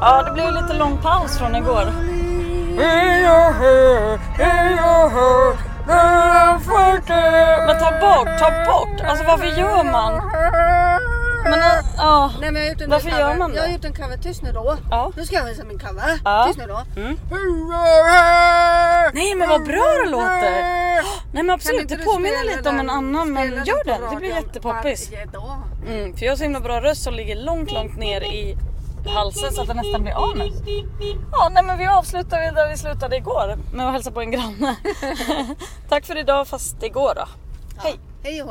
Ja, det blev lite lång paus från igår. Men ta bort, ta bort! Alltså varför gör man? Men äh, ja. Nej, men jag har gjort en Varför cover. gör man Jag har det? gjort en cover. Tyst nu då. Ja. Nu ska jag visa min cover. Ja. Tyst nu då. Mm. Nej men vad bra det låter! Nej men absolut, det påminner lite om en annan men gör den det blir jättepoppis. Mm, för jag har så himla bra röst som ligger långt, långt ner i halsen så att det nästan blir anus. Ja, nej men vi avslutar väl där vi slutade igår med att hälsa på en granne. Tack för idag fast igår då. Hej! Hej och.